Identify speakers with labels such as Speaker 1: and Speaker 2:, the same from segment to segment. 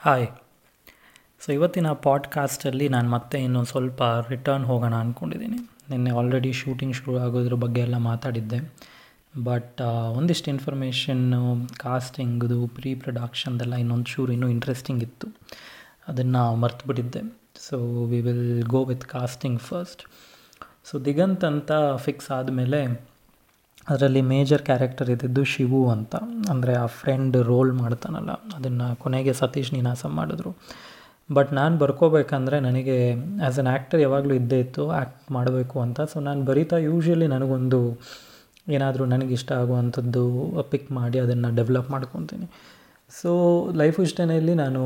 Speaker 1: Hi so ಇವತ್ತಿನ ಪಾಡ್ಕಾಸ್ಟಲ್ಲಿ ನಾನು ಮತ್ತೆ ಇನ್ನೊಂದು ಸ್ವಲ್ಪ ರಿಟರ್ನ್ ಹೋಗೋಣ ಅಂದ್ಕೊಂಡಿದ್ದೀನಿ ನಿನ್ನೆ ಆಲ್ರೆಡಿ ಶೂಟಿಂಗ್ ಶುರು ಆಗೋದ್ರ ಬಗ್ಗೆ ಎಲ್ಲ ಮಾತಾಡಿದ್ದೆ. ಬಟ್ ಒಂದಿಷ್ಟು ಇನ್ಫಾರ್ಮೇಷನ್ನು ಕಾಸ್ಟಿಂಗ್ದು ಪ್ರೀ ಪ್ರೊಡಕ್ಷನ್ದೆಲ್ಲ ಇನ್ನೊಂದು ಚೂರು ಇನ್ನೂ ಇಂಟ್ರೆಸ್ಟಿಂಗ್ ಇತ್ತು. ಅದನ್ನು ಮರ್ತುಬಿಟ್ಟಿದ್ದೆ. So we will go with casting first so Diganth ಅಂತ ಫಿಕ್ಸ್ ಆದಮೇಲೆ ಅದರಲ್ಲಿ ಮೇಜರ್ ಕ್ಯಾರೆಕ್ಟರ್ ಇದ್ದಿದ್ದು ಶಿವು ಅಂತ. ಅಂದರೆ ಆ ಫ್ರೆಂಡ್ ರೋಲ್ ಮಾಡ್ತಾನಲ್ಲ, ಅದನ್ನು ಕೊನೆಗೆ ಸತೀಶ್ ನೀನಾಸಂ ಮಾಡಿದ್ರು. ಬಟ್ ನಾನು ಬರ್ಕೋಬೇಕಂದ್ರೆ ನನಗೆ ಆ್ಯಸ್ ಅನ್ ಆ್ಯಕ್ಟರ್ ಯಾವಾಗಲೂ ಇದ್ದೇ ಇತ್ತು ಆ್ಯಕ್ಟ್ ಮಾಡಬೇಕು ಅಂತ. ಸೊ ನಾನು ಬರೀತಾ ಯೂಶ್ವಲಿ ನನಗೊಂದು ಏನಾದರೂ ನನಗಿಷ್ಟ ಆಗುವಂಥದ್ದು ಪಿಕ್ ಮಾಡಿ ಅದನ್ನು ಡೆವಲಪ್ ಮಾಡ್ಕೊತೀನಿ. ಸೊ ಲೈಫ್ ಇಷ್ಟನೆಯಲ್ಲಿ ನಾನು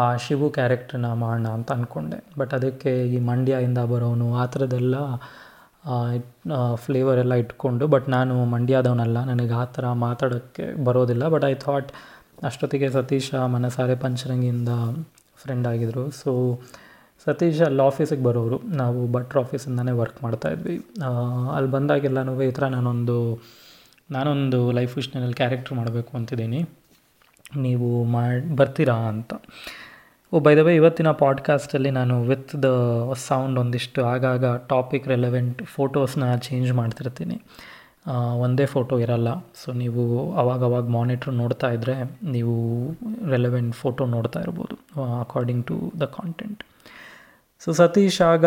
Speaker 1: ಆ ಶಿವು ಕ್ಯಾರೆಕ್ಟ್ರನ್ನ ಮಾಡೋಣ ಅಂತ ಅಂದ್ಕೊಂಡೆ ಬಟ್ ಅದಕ್ಕೆ ಈ ಮಂಡ್ಯದಿಂದ ಬರೋನು ಆ ಥರದ್ದೆಲ್ಲ ಫ್ಲೇವರ್ ಎಲ್ಲ ಇಟ್ಕೊಂಡು ಬಟ್ ನಾನು ಮಂಡ್ಯದವನಲ್ಲ, ನನಗೆ ಆ ಥರ ಮಾತಾಡೋಕ್ಕೆ ಬರೋದಿಲ್ಲ ಬಟ್ ಐ ಥಾಟ್ ಅಷ್ಟೊತ್ತಿಗೆ ಸತೀಶ ಮನಸಾರೆ ಪಂಚರಂಗಿಯಿಂದ ಫ್ರೆಂಡ್ ಆಗಿದ್ದರು ಸೊ ಸತೀಶ್ ಅಲ್ಲಿ ಆಫೀಸಿಗೆ ಬರೋರು, ನಾವು ಭಟ್ರ ಆಫೀಸಿಂದನೇ ವರ್ಕ್ ಮಾಡ್ತಾಯಿದ್ವಿ ಅಲ್ಲಿ ಬಂದಾಗೆಲ್ಲನೂ ಈ ಥರ ನಾನೊಂದು ನಾನೊಂದು ಲೈಫ್ ವಿಷ್ನಲ್ಲಿ ಕ್ಯಾರೆಕ್ಟ್ರ್ ಮಾಡಬೇಕು ಅಂತಿದ್ದೀನಿ. ನೀವು ಮಾಡಿ, ಬರ್ತೀರಾ ಅಂತ. ಓ ಬೈ ದ ವೇ ಇವತ್ತಿನ ಪಾಡ್ಕಾಸ್ಟಲ್ಲಿ ನಾನು ವಿತ್ ದ ಸೌಂಡ್ ಒಂದಿಷ್ಟು ಆಗಾಗ ಟಾಪಿಕ್ ರೆಲೆವೆಂಟ್ ಫೋಟೋಸ್ನ ಚೇಂಜ್ ಮಾಡ್ತಿರ್ತೀನಿ. ಒಂದೇ ಫೋಟೋ ಇರಲ್ಲ. ಸೊ ನೀವು ಅವಾಗವಾಗ ಮಾನಿಟ್ರ್ ನೋಡ್ತಾ ಇದ್ದರೆ ನೀವು ರೆಲೆವೆಂಟ್ ಫೋಟೋ ನೋಡ್ತಾ ಇರ್ಬೋದು according to the content so Satish, ಆಗ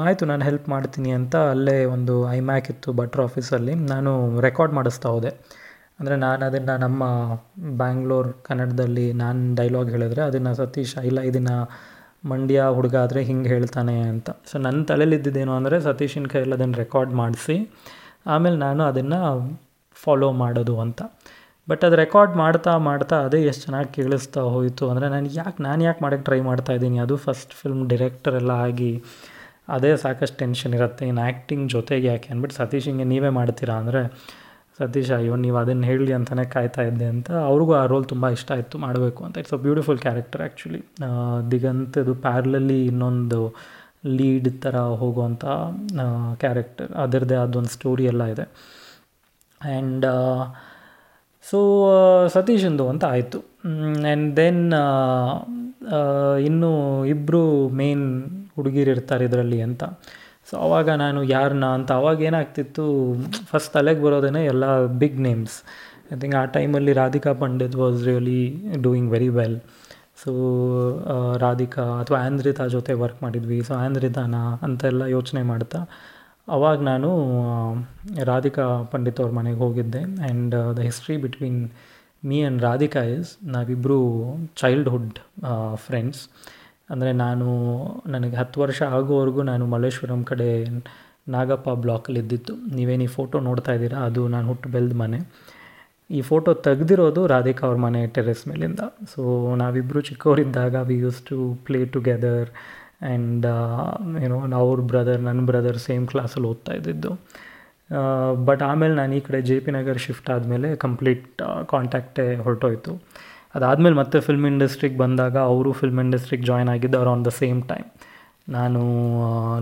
Speaker 1: ಆಯಿತು, ನಾನು ಹೆಲ್ಪ್ ಮಾಡ್ತೀನಿ ಅಂತ ಅಲ್ಲೇ ಒಂದು ಐಮ್ಯಾಕ್ ಇತ್ತು ಭಟ್ರ ಆಫೀಸಲ್ಲಿ ನಾನು ರೆಕಾರ್ಡ್ ಮಾಡಿಸ್ತಾ ಹೋದೆ. ಅಂದರೆ ನಾನು ಅದನ್ನು ನಮ್ಮ ಬ್ಯಾಂಗ್ಳೂರ್ ಕನ್ನಡದಲ್ಲಿ ನಾನು ಡೈಲಾಗ್ ಹೇಳಿದ್ರೆ ಅದನ್ನು ಸತೀಶ್, ಇಲ್ಲ, ಇದನ್ನು ಮಂಡ್ಯ ಹುಡುಗ ಆದರೆ ಹಿಂಗೆ ಹೇಳ್ತಾನೆ ಅಂತ. ಸೊ ನನ್ನ ತಲೆಯಲ್ಲಿದ್ದೇನು ಅಂದರೆ ಸತೀಶಿನ ಕೈಯಲ್ಲಿ ಅದನ್ನು ರೆಕಾರ್ಡ್ ಮಾಡಿಸಿ, ಆಮೇಲೆ ನಾನು ಅದನ್ನು ಫಾಲೋ ಮಾಡೋದು ಅಂತ. ಬಟ್ ಅದು ರೆಕಾರ್ಡ್ ಮಾಡ್ತಾ ಮಾಡ್ತಾ ಅದೇ ಎಷ್ಟು ಚೆನ್ನಾಗಿ ಕೇಳಿಸ್ತಾ ಹೋಯಿತು ಅಂದರೆ ನಾನು ಯಾಕೆ ನಾನು ಯಾಕೆ ಮಾಡೋಕ್ಕೆ ಟ್ರೈ ಮಾಡ್ತಾ ಇದ್ದೀನಿ? ಅದು ಫಸ್ಟ್ ಫಿಲ್ಮ್ ಡಿರೆಕ್ಟರ್ ಎಲ್ಲ ಆಗಿ ಅದೇ ಸಾಕಷ್ಟು ಟೆನ್ಷನ್ ಇರುತ್ತೆ ಇನ್ನು ಆ್ಯಕ್ಟಿಂಗ್ ಜೊತೆಗೆ ಯಾಕೆ ಅಂದ್ಬಿಟ್ಟು ಸತೀಶ್ ಹಿಂಗೆ ನೀವೇ ಮಾಡ್ತೀರಾ ಅಂದರೆ ಸತೀಶ್, ಅಯ್ಯೋ, ನೀವು ಅದನ್ನು ಹೇಳಿ ಅಂತಲೇ ಕಾಯ್ತಾ ಇದ್ದೆ ಅಂತ ಅವ್ರಿಗೂ ಆ ರೋಲ್ ತುಂಬ ಇಷ್ಟ ಆಯಿತು, ಮಾಡಬೇಕು ಅಂತ. It's a beautiful character actually ದಿಗಂತದು ಪ್ಯಾರ್ಲಲ್ಲಿ ಇನ್ನೊಂದು ಲೀಡ್ ಥರ ಹೋಗುವಂಥ ಕ್ಯಾರೆಕ್ಟರ್ ಅದರದ್ದೇ ಅದೊಂದು ಸ್ಟೋರಿ ಎಲ್ಲ ಇದೆ. ಆ್ಯಂಡ್ ಸೊ ಸತೀಶಂದು ಅಂತ ಆಯಿತು. ಆ್ಯಂಡ್ ದೆನ್ ಇನ್ನೂ ಇಬ್ಬರು ಮೇನ್ ಹುಡುಗಿರು ಇರ್ತಾರೆ ಇದರಲ್ಲಿ ಅಂತ. ಸೊ ಅವಾಗ ನಾನು ಯಾರನ್ನ ಅಂತ ಅವಾಗ ಏನಾಗ್ತಿತ್ತು ಫಸ್ಟ್ ತಲೆಗೆ ಬರೋದೇ ಎಲ್ಲ ಬಿಗ್ ನೇಮ್ಸ್ ಐ ಥಿಂಕ್ ಆ ಟೈಮಲ್ಲಿ Radhika Pandit was really doing very well so Radhika ಅಥವಾ ಆಂದ್ರಿತಾ ಜೊತೆ ವರ್ಕ್ ಮಾಡಿದ್ವಿ. ಸೊ ಆಂದ್ರಿತಾನ ಅಂತೆಲ್ಲ ಯೋಚನೆ ಮಾಡ್ತಾ, ಅವಾಗ ನಾನು ರಾಧಿಕಾ ಪಂಡಿತ್ ಅವ್ರ ಮನೆಗೆ ಹೋಗಿದ್ದೆ. And the history between me and Radhika is ನಾವಿಬ್ಬರು ಚೈಲ್ಡ್ಹುಡ್ ಫ್ರೆಂಡ್ಸ್ ಅಂದರೆ ನಾನು, ನನಗೆ ಹತ್ತು ವರ್ಷ ಆಗೋವರೆಗೂ ನಾನು ಮಲ್ಲೇಶ್ವರಂ ಕಡೆ ನಾಗಪ್ಪ ಬ್ಲಾಕಲ್ಲಿ ಇದ್ದಿತ್ತು. ನೀವೇನು ಈ ಫೋಟೋ ನೋಡ್ತಾ ಇದ್ದೀರಾ? ಅದು ನಾನು ಹುಟ್ಟು ಬೆಳೆದ ಮನೆ. ಈ ಫೋಟೋ ತೆಗೆದಿರೋದು ರಾಧಿಕಾ ಅವ್ರ ಮನೆ ಟೆರೆಸ್ ಮೇಲಿಂದ. ಸೊ ನಾವಿಬ್ಬರು ಚಿಕ್ಕವರಿದ್ದಾಗ we use to play together and ಏನೋ ಅವ್ರ ಬ್ರದರ್ ನನ್ನ ಬ್ರದರ್ ಸೇಮ್ ಕ್ಲಾಸಲ್ಲಿ ಓದ್ತಾ ಇದ್ದಿದ್ದು. ಬಟ್ ಆಮೇಲೆ ನಾನು ಈ ಕಡೆ ಜೆ ಪಿ ನಗರ್ ಶಿಫ್ಟ್ ಆದಮೇಲೆ ಕಂಪ್ಲೀಟ್ ಕಾಂಟ್ಯಾಕ್ಟೇ ಹೊರಟೋಯ್ತು. ಅದಾದಮೇಲೆ ಮತ್ತೆ ಫಿಲ್ಮ್ ಇಂಡಸ್ಟ್ರಿಗೆ ಬಂದಾಗ ಅವರು ಫಿಲ್ಮ್ ಇಂಡಸ್ಟ್ರಿಗೆ ಜಾಯ್ನ್ ಆಗಿದ್ದು ಅವ್ರು ಆನ್ ದ ಸೇಮ್ ಟೈಮ್ ನಾನು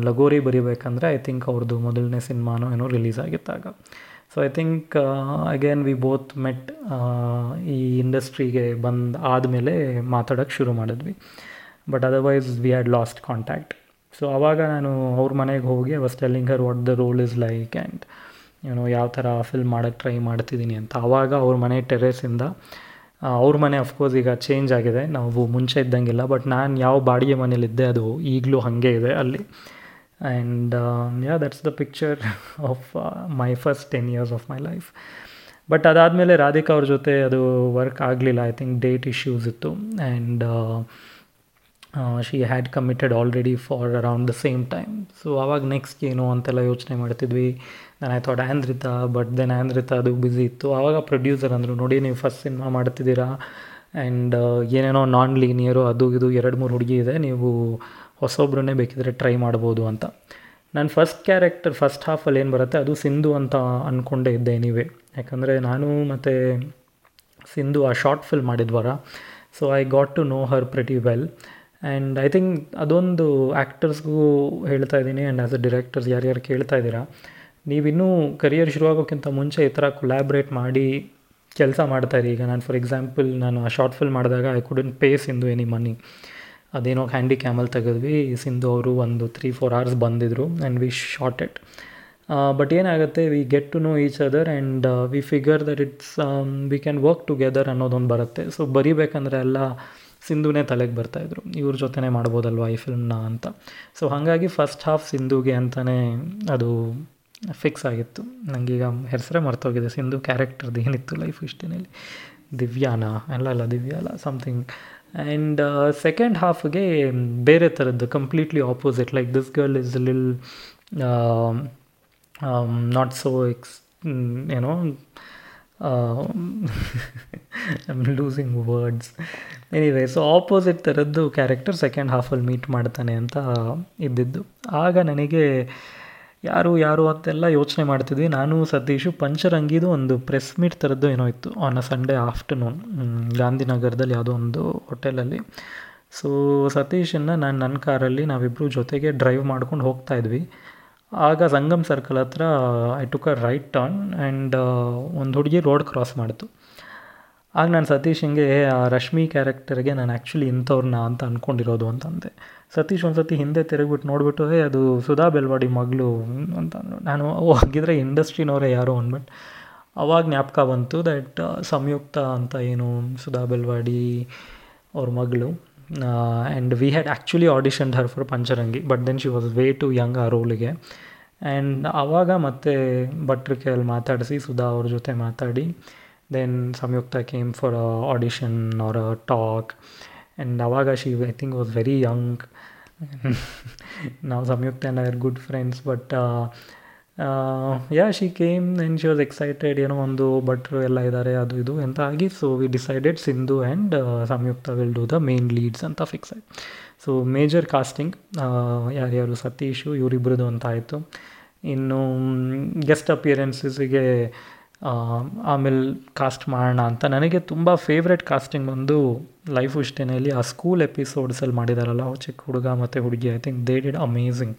Speaker 1: ಲಗೋರಿ ಬರಿಬೇಕಂದ್ರೆ ಐ ಥಿಂಕ್ ಅವ್ರದ್ದು ಮೊದಲನೇ ಸಿನಿಮಾನೋ ಏನೋ release ಆಗಿತ್ತಾಗ so I think again we both met ಈ ಇಂಡಸ್ಟ್ರಿಗೆ ಬಂದು ಆದಮೇಲೆ ಮಾತಾಡೋಕ್ಕೆ ಶುರು ಮಾಡಿದ್ವಿ. But otherwise we had lost contact so ಆವಾಗ ನಾನು ಅವ್ರ ಮನೆಗೆ ಹೋಗಿ was telling her what the role is like and ಏನೋ ಯಾವ ಥರ ಫಿಲ್ಮ್ ಮಾಡೋಕ್ಕೆ ಟ್ರೈ ಮಾಡ್ತಿದ್ದೀನಿ ಅಂತ. ಆವಾಗ ಅವ್ರ ಮನೆ ಟೆರೇಸಿಂದ ಅವ್ರ ಮನೆ ಅಫ್ಕೋರ್ಸ್ ಈಗ ಚೇಂಜ್ ಆಗಿದೆ. ನಾವು ಮುಂಚೆ ಇದ್ದಂಗಿಲ್ಲ ಬಟ್ ನಾನು ಯಾವ ಬಾಡಿಗೆ ಮನೇಲಿದ್ದೆ ಅದು ಈಗಲೂ ಹಾಗೆ ಇದೆ ಅಲ್ಲಿ. And yeah that's the picture of my first ten years of my life but ಅದಾದಮೇಲೆ ರಾಧಿಕಾ ಅವ್ರ ಜೊತೆ ಅದು ವರ್ಕ್ ಆಗಲಿಲ್ಲ. ಐ ಥಿಂಕ್ ಡೇಟ್ ಇಶ್ಯೂಸ್ ಇತ್ತು. And she had committed already for around the same time so ಆವಾಗ ನೆಕ್ಸ್ಟ್ ಏನು ಅಂತೆಲ್ಲ ಯೋಚನೆ ಮಾಡ್ತಿದ್ವಿ. ನಾನು I thought Andrita but then Andrita ಅದು ಬ್ಯುಸಿ ಇತ್ತು. ಆವಾಗ ಪ್ರೊಡ್ಯೂಸರ್ ಅಂದರು, ನೋಡಿ, ನೀವು ಫಸ್ಟ್ ಸಿನಿಮಾ ಮಾಡ್ತಿದ್ದೀರಾ? ಆ್ಯಂಡ್ ಏನೇನೋ ನಾನ್ ಲೀನಿಯರು ಅದು ಇದು ಎರಡು ಮೂರು ಹುಡುಗಿ ಇದೆ. ನೀವು ಹೊಸೊಬ್ಬರನ್ನೇ ಬೇಕಿದ್ರೆ ಟ್ರೈ ಮಾಡ್ಬೋದು ಅಂತ. ನಾನು ಫಸ್ಟ್ ಕ್ಯಾರೆಕ್ಟರ್ ಫಸ್ಟ್ ಹಾಫಲ್ಲಿ ಏನು ಬರುತ್ತೆ? ಅದು ಸಿಂಧು ಅಂತ ಅಂದ್ಕೊಂಡೇ ಇದ್ದೆ ನೀವೇ ಯಾಕಂದರೆ ನಾನು ಮತ್ತು ಸಿಂಧು ಆ short film ಮಾಡಿದ್ವರ so I got to know her pretty well and I think ಅದೊಂದು ಆ್ಯಕ್ಟರ್ಸ್ಗೂ ಹೇಳ್ತಾ ಇದ್ದೀನಿ ಆ್ಯಂಡ್ ಆ್ಯಸ್ ಅ ಡಿರೆಕ್ಟರ್ಸ್ ಯಾರ್ಯಾರು ಕೇಳ್ತಾ ಇದ್ದೀರಾ ನೀವಿನ್ನೂ ಕರಿಯರ್ ಶುರುವಾಗೋಕ್ಕಿಂತ ಮುಂಚೆ ಈ ಥರ ಕೊಲ್ಯಾಬ್ರೇಟ್ ಮಾಡಿ ಕೆಲಸ ಮಾಡ್ತಾಯಿರಿ ಈಗ ನಾನು ಫಾರ್ ಎಕ್ಸಾಂಪಲ್ ನಾನು ಆ ಶಾರ್ಟ್ ಫಿಲ್ಮ್ ಮಾಡಿದಾಗ I couldn't pay Sindhu any money ಅದೇನೋ ಹ್ಯಾಂಡಿ ಕ್ಯಾಮಲ್ ತೆಗೆದ್ವಿ. ಸಿಂಧು ಅವರು ಒಂದು ತ್ರೀ ಫೋರ್ ಅವರ್ಸ್ ಬಂದಿದ್ದರು and we shot it but ಏನಾಗುತ್ತೆ we get to know each other and we figure that it's we can work together ಅನ್ನೋದೊಂದು ಬರುತ್ತೆ. So ಬರಿಬೇಕಂದ್ರೆ ಎಲ್ಲ ಸಿಂಧುನೇ ತಲೆಗೆ ಬರ್ತಾಯಿದ್ರು ಇವ್ರ ಜೊತೆನೇ ಮಾಡ್ಬೋದಲ್ವ ಈ ಫಿಲ್ಮ್ನ ಅಂತ. ಸೊ ಹಾಗಾಗಿ ಫಸ್ಟ್ ಹಾಫ್ ಸಿಂಧುಗೆ ಅಂತಲೇ ಅದು ಫಿಕ್ಸ್ ಆಗಿತ್ತು. ನನಗೀಗ ಹೆಸರೇ ಮರ್ತೋಗಿದೆ. ಸಿಂಧು ಕ್ಯಾರೆಕ್ಟರ್ದು ಏನಿತ್ತು ಲೈಫ್ ಇಷ್ಟಿನಲ್ಲಿ ದಿವ್ಯಾನ ಅಲ್ಲ ಅಲ್ಲ, ದಿವ್ಯ ಅಲ್ಲ ಸಮಥಿಂಗ್ ಆ್ಯಂಡ್ ಸೆಕೆಂಡ್ ಹಾಫ್ಗೆ ಬೇರೆ ಥರದ್ದು completely opposite like this girl is lil not so ex ಏನೋ I am losing words anyway so opposite ಥರದ್ದು ಕ್ಯಾರೆಕ್ಟರ್ ಸೆಕೆಂಡ್ ಹಾಫಲ್ಲಿ ಮೀಟ್ ಮಾಡ್ತಾನೆ ಅಂತ ಇದ್ದಿದ್ದು. ಆಗ ನನಗೆ ಯಾರು ಯಾರು ಅಂತೆಲ್ಲ ಯೋಚನೆ ಮಾಡ್ತಿದ್ವಿ. ನಾನು ಸತೀಶು, ಪಂಚರಂಗಿದು ಒಂದು ಪ್ರೆಸ್ ಮೀಟ್ ಥರದ್ದು ಏನೋ ಇತ್ತು ಆನ್ ಅ ಸಂಡೇ ಆಫ್ಟರ್ನೂನ್ ಗಾಂಧಿನಗರದಲ್ಲಿ ಯಾವುದೋ ಒಂದು ಹೋಟೆಲಲ್ಲಿ ಸೊ ಸತೀಶನ್ನು ನಾನು ನನ್ನ ಕಾರಲ್ಲಿ ನಾವಿಬ್ಬರು ಜೊತೆಗೆ ಡ್ರೈವ್ ಮಾಡ್ಕೊಂಡು ಹೋಗ್ತಾ ಇದ್ವಿ. ಆಗ ಸಂಗಮ್ ಸರ್ಕಲ್ ಹತ್ರ I took a right turn and ಒಂದು ಹುಡುಗಿ ರೋಡ್ ಕ್ರಾಸ್ ಮಾಡ್ತು. ಆಗ ನಾನು ಸತೀಶ್ ಹಿಂಗೆ ಆ ರಶ್ಮಿ ಕ್ಯಾರೆಕ್ಟರ್ಗೆ ನಾನು ಆ್ಯಕ್ಚುಲಿ ಇಂಥವ್ರನ್ನ ಅಂತ ಅಂದ್ಕೊಂಡಿರೋದು ಅಂತಂದೆ. ಸತೀಶ್ ಒಂದು ಸತಿ ಹಿಂದೆ ತಿರುಗಿಬಿಟ್ಟು ನೋಡಿಬಿಟ್ಟು ಹೇ ಅದು ಸುಧಾ ಬೆಲ್ವಾಡಿ ಮಗಳು ಅಂತ ನಾನು ಹಾಗಿದ್ರೆ ಇಂಡಸ್ಟ್ರಿನವರೇ ಯಾರು? ಅಂದ್ಬಿಟ್ಟು ಅವಾಗ ಜ್ಞಾಪಕ ಬಂತು ದಟ್ ಸಂಯುಕ್ತ ಅಂತ ಏನು ಸುಧಾ ಬೆಲ್ವಾಡಿ ಅವ್ರ ಮಗಳು. And we had actually auditioned her for Pancharangi but then she was way too young ಆ ರೋಲಿಗೆ ಆ್ಯಂಡ್ ಆವಾಗ ಮತ್ತೆ ಭಟ್ರ ಕೈಯಲ್ಲಿ ಮಾತಾಡಿಸಿ ಸುಧಾ ಅವ್ರ ಜೊತೆ ಮಾತಾಡಿ then Samyukta came for a audition or a talk and ಅವಾಗ she I think was very young ನಾವು Samyukta and are good friends but yeah she came and she was excited ಏನೋ ಒಂದು ಭಟ್ರು ಎಲ್ಲ ಇದ್ದಾರೆ ಅದು ಇದು ಅಂತ ಆಗಿ so we decided Sindhu and Samyukta will do the main leads ಅಂತ ಫಿಕ್ಸ್ ಆಯ್ತು. ಸೊ ಮೇಜರ್ ಕಾಸ್ಟಿಂಗ್ ಯಾರ್ಯಾರು ಸತೀಶು ಇವರಿಬ್ಬರದು ಅಂತ ಆಯಿತು. ಇನ್ನು ಗೆಸ್ಟ್ ಅಪಿಯರೆನ್ಸಸ್ಗೆ ಆಮೇಲೆ ಕಾಸ್ಟ್ ಮಾಡೋಣ ಅಂತ. ನನಗೆ ತುಂಬ ಫೇವ್ರೆಟ್ ಕಾಸ್ಟಿಂಗ್ ಬಂದು ಲೈಫ್ ಇಷ್ಟೇನಲ್ಲಿ ಆ ಸ್ಕೂಲ್ ಎಪಿಸೋಡ್ಸಲ್ಲಿ ಮಾಡಿದಾರಲ್ಲ ಚಿಕ್ಕ ಹುಡುಗ ಮತ್ತು ಹುಡುಗಿ I think they did amazing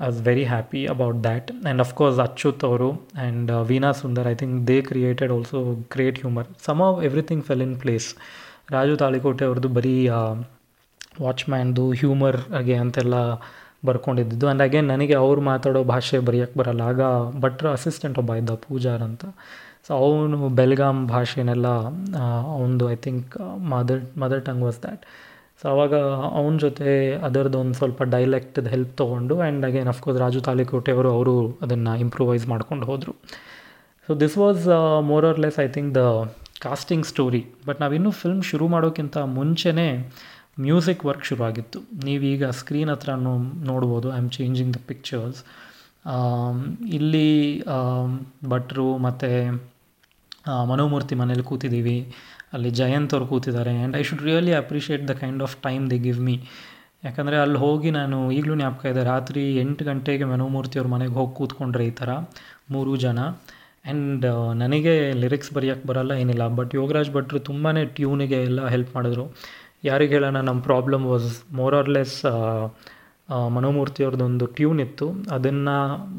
Speaker 1: I was very happy about that and of course Achyut ಅವರು and Veena Sundar I think they created also great humour some of everything fell in place Raju Talikote ಅವ್ರದ್ದು ಬರೀ ವಾಚ್ಮ್ಯಾನ್ದು humour ಹಾಗೆ ಅಂತೆಲ್ಲ ಬರ್ಕೊಂಡಿದ್ದು and again ನನಗೆ ಅವ್ರು ಮಾತಾಡೋ ಭಾಷೆ ಬರೆಯೋಕ್ಕೆ ಬರಲ್ಲ. ಆಗ ಭಟ್ರ ಅಸಿಸ್ಟೆಂಟ್ ಒಬ್ಬ ಇದ್ದ ಪೂಜಾರ್ ಅಂತ. ಸೊ ಅವನು ಬೆಲ್ಗಾಮ್ ಭಾಷೆನೆಲ್ಲ ಅವನದು I think mother mother tongue was that so ಅವಾಗ ಅವನ ಜೊತೆ ಅದರದ್ದು ಒಂದು ಸ್ವಲ್ಪ ಡೈಲೆಕ್ಟ್ದು ಹೆಲ್ಪ್ ತೊಗೊಂಡು and again of course Raju Talikote ಅವರು ಅವರು ಅದನ್ನು ಇಂಪ್ರೂವೈಸ್ ಮಾಡ್ಕೊಂಡು ಹೋದರು. So this was more or less I think the casting story but ನಾವಿನ್ನೂ ಫಿಲ್ಮ್ ಶುರು ಮಾಡೋಕ್ಕಿಂತ ಮುಂಚೆನೇ ಮ್ಯೂಸಿಕ್ ವರ್ಕ್ ಶುರುವಾಗಿತ್ತು ನೀವೀಗ ಸ್ಕ್ರೀನ್ ಹತ್ರ ನೋಡ್ಬೋದು I am changing the pictures ಇಲ್ಲಿ ಭಟ್ರು ಮತ್ತು ಮನೋಮೂರ್ತಿ ಮನೇಲಿ ಕೂತಿದ್ದೀವಿ. ಅಲ್ಲಿ ಜಯಂತ್ ಅವ್ರು ಕೂತಿದ್ದಾರೆ. And I should really appreciate the kind of time they give me ಯಾಕಂದರೆ ಅಲ್ಲಿ ಹೋಗಿ ನಾನು ಈಗಲೂ ಜ್ಞಾಪಕ ಇದೆ, ರಾತ್ರಿ ಎಂಟು ಗಂಟೆಗೆ ಮನೋಮೂರ್ತಿ ಅವ್ರ ಮನೆಗೆ ಹೋಗಿ ಕೂತ್ಕೊಂಡ್ರೆ ಈ ಥರ, ಮೂರು ಜನ. ಆ್ಯಂಡ್ ನನಗೆ ಲಿರಿಕ್ಸ್ ಬರೆಯೋಕ್ಕೆ ಬರಲ್ಲ, ಏನಿಲ್ಲ. ಬಟ್ ಯೋಗರಾಜ್ ಭಟ್ರು ತುಂಬಾ ಟ್ಯೂನಿಗೆ ಎಲ್ಲ ಹೆಲ್ಪ್ ಮಾಡಿದ್ರು. ಯಾರಿಗೆ ಹೇಳೋಣ, ನಮ್ಮ problem was more or less Manomurthy ಅವ್ರದ್ದೊಂದು ಟ್ಯೂನ್ ಇತ್ತು. ಅದನ್ನು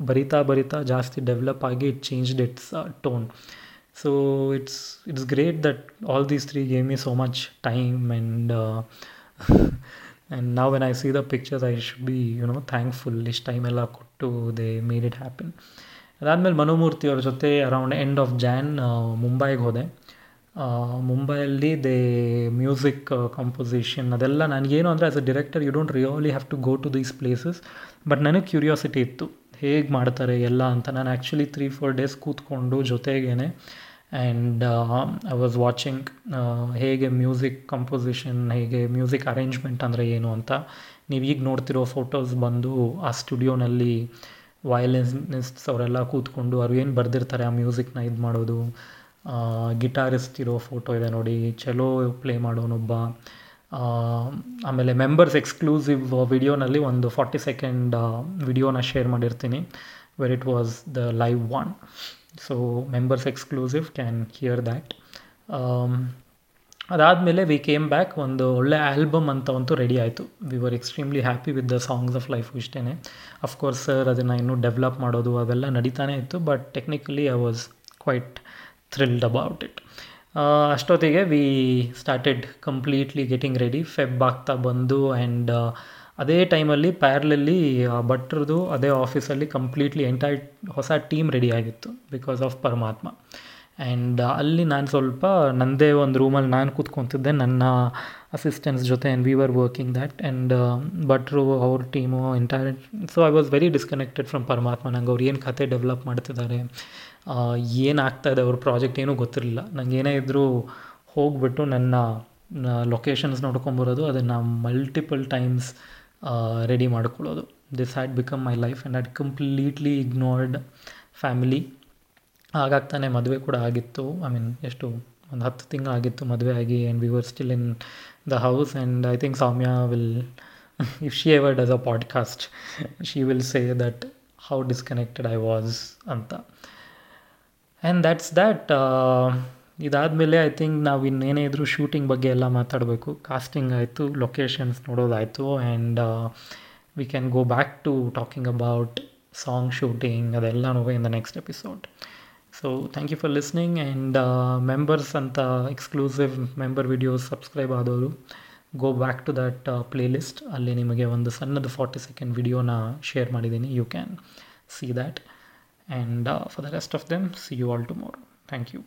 Speaker 1: ಬರಿತಾ ಬರಿತಾ ಜಾಸ್ತಿ ಡೆವಲಪ್ ಆಗಿ it changed its tone so it's it's great that all these three game me so and time and and ನಾವು when I i the be I know B U time thankful ಇಷ್ಟು ಟೈಮೆಲ್ಲ ಕೊಟ್ಟು they made it happen ಅದಾದಮೇಲೆ ಮನೋಮೂರ್ತಿ ಅವ್ರ ಜೊತೆ around end of John ಮುಂಬೈಗೆ ಹೋದೆ. ಮುಂಬೈಯಲ್ಲಿ ದೇ ಮ್ಯೂಸಿಕ್ ಕಂಪೋಸಿಷನ್ ಅದೆಲ್ಲ ನನಗೇನು ಅಂದರೆ as a director you don't really have to go to these places but ನನಗೆ ಕ್ಯೂರಿಯಾಸಿಟಿ ಇತ್ತು. ಹೇಗೆ ಮಾಡ್ತಾರೆ, ಎಲ್ಲ ಅಂತ. ನಾನು ಆ್ಯಕ್ಚುಲಿ ತ್ರೀ ಫೋರ್ ಡೇಸ್ ಕೂತ್ಕೊಂಡು ಜೊತೆಗೇ ಆ್ಯಂಡ್ ಐ ವಾಸ್ ವಾಚಿಂಗ್ ಹೇಗೆ ಮ್ಯೂಸಿಕ್ ಕಂಪೋಸಿಷನ್ ಹೇಗೆ ಮ್ಯೂಸಿಕ್ ಅರೇಂಜ್ಮೆಂಟ್ ಅಂದರೆ ಏನು ಅಂತ. ನೀವು ಈಗ ನೋಡ್ತಿರೋ ಫೋಟೋಸ್ ಬಂದು ಆ ಸ್ಟುಡಿಯೋನಲ್ಲಿ ವಯಲಿನಿಸ್ಟ್ಸ್ ಅವರೆಲ್ಲ ಕೂತ್ಕೊಂಡು ಅವ್ರು ಏನು ಬರೆದಿರ್ತಾರೆ ಆ ಮ್ಯೂಸಿಕ್ನ ಇದು ಮಾಡೋದು? ಗಿಟಾರಿಸ್ಟ್ ಇರೋ ಫೋಟೋ ಇದೆ ನೋಡಿ ಚಲೋ ಪ್ಲೇ ಮಾಡೋನೊಬ್ಬ. ಆಮೇಲೆ ಮೆಂಬರ್ಸ್ ಎಕ್ಸ್ಕ್ಲೂಸಿವ್ ವಿಡಿಯೋನಲ್ಲಿ ಒಂದು ಫಾರ್ಟಿ ಸೆಕೆಂಡ್ ವಿಡಿಯೋನ ಶೇರ್ ಮಾಡಿರ್ತೀನಿ where it was the live one so members exclusive can hear that ಅದಾದಮೇಲೆ ವಿ ಕೇಮ್ ಬ್ಯಾಕ್ ಒಂದು ಒಳ್ಳೆ ಆಲ್ಬಮ್ ಅಂತ ಅಂತೂ ರೆಡಿ ಆಯಿತು. We were extremely happy with the songs of life ಇಷ್ಟೇ ಅಫ್ಕೋರ್ಸ್ ಸರ್ ಅದನ್ನು ಇನ್ನೂ ಡೆವಲಪ್ ಮಾಡೋದು ಅವೆಲ್ಲ ನಡೀತಾನೆ ಇತ್ತು but technically I was quite thrilled about it ಅಷ್ಟೊತ್ತಿಗೆ we started completely getting ready Feb ಆಗ್ತಾ ಬಂದು ಆ್ಯಂಡ್ ಅದೇ ಟೈಮಲ್ಲಿ ಪ್ಯಾರ್ಲಲ್ಲಿ ಭಟ್ರದ್ದು ಅದೇ ಆಫೀಸಲ್ಲಿ ಕಂಪ್ಲೀಟ್ಲಿ ಎಂಟೈರ್ ಹೊಸ ಟೀಮ್ ರೆಡಿ ಆಗಿತ್ತು ಬಿಕಾಸ್ ಆಫ್ ಪರಮಾತ್ಮ. ಆ್ಯಂಡ್ ಅಲ್ಲಿ ನಾನು ಸ್ವಲ್ಪ ನನ್ನದೇ ಒಂದು ರೂಮಲ್ಲಿ ನಾನು ಕೂತ್ಕೊತಿದ್ದೆ, ನನ್ನ ಅಸಿಸ್ಟೆಂಟ್ಸ್ ಜೊತೆ and we were working that and ಭಟ್ರು, ಅವ್ರ team entire so I was very disconnected from Paramathma. ನಂಗೆ ಅವ್ರು ಏನು ಕತೆ ಡೆವಲಪ್ ಮಾಡ್ತಿದ್ದಾರೆ ಏನು ಆಗ್ತಾಯಿದೆ ಅವ್ರ ಪ್ರಾಜೆಕ್ಟ್ ಏನೂ ಗೊತ್ತಿರಲಿಲ್ಲ. ನಂಗೆ ಏನೇ ಇದ್ದರೂ ಹೋಗ್ಬಿಟ್ಟು ನನ್ನ ಲೊಕೇಶನ್ಸ್ ನೋಡ್ಕೊಂಬರೋದು ಅದನ್ನು ಮಲ್ಟಿಪಲ್ ಟೈಮ್ಸ್ ರೆಡಿ ಮಾಡ್ಕೊಳ್ಳೋದು. This had become my life and had completely ignored family ಆಗಾಗ್ತಾನೆ ಮದುವೆ ಕೂಡ ಆಗಿತ್ತು. ಐ ಮೀನ್ ಎಷ್ಟು, ಒಂದು ಹತ್ತು ತಿಂಗಳಾಗಿತ್ತು ಮದುವೆ ಆಗಿ and we were still in the house and I think Soumya will if she ever does a podcast she will say that how disconnected I was ಅಂತ ಆ್ಯಂಡ್ ದ್ಯಾಟ್ಸ್ ದ್ಯಾಟ್ ಇದಾದಮೇಲೆ I think ನಾವು ಇನ್ನೇನೇ ಇದ್ದರೂ shooting ಬಗ್ಗೆ ಎಲ್ಲ ಮಾತಾಡಬೇಕು. Casting ಆಯಿತು locations ನೋಡೋದಾಯಿತು and we can go back to talking about song shooting ಅದೆಲ್ಲನೂ in the next episode so thank you for listening and members ಅಂತ ಎಕ್ಸ್ಕ್ಲೂಸಿವ್ ಮೆಂಬರ್ ವಿಡಿಯೋಸ್ ಸಬ್ಸ್ಕ್ರೈಬ್ ಆದವರು go back to that playlist ಅಲ್ಲಿ ನಿಮಗೆ ಒಂದು ಸಣ್ಣದು forty second ವಿಡಿಯೋನ share ಮಾಡಿದ್ದೀನಿ. You can see that and for the rest of them see you all tomorrow thank you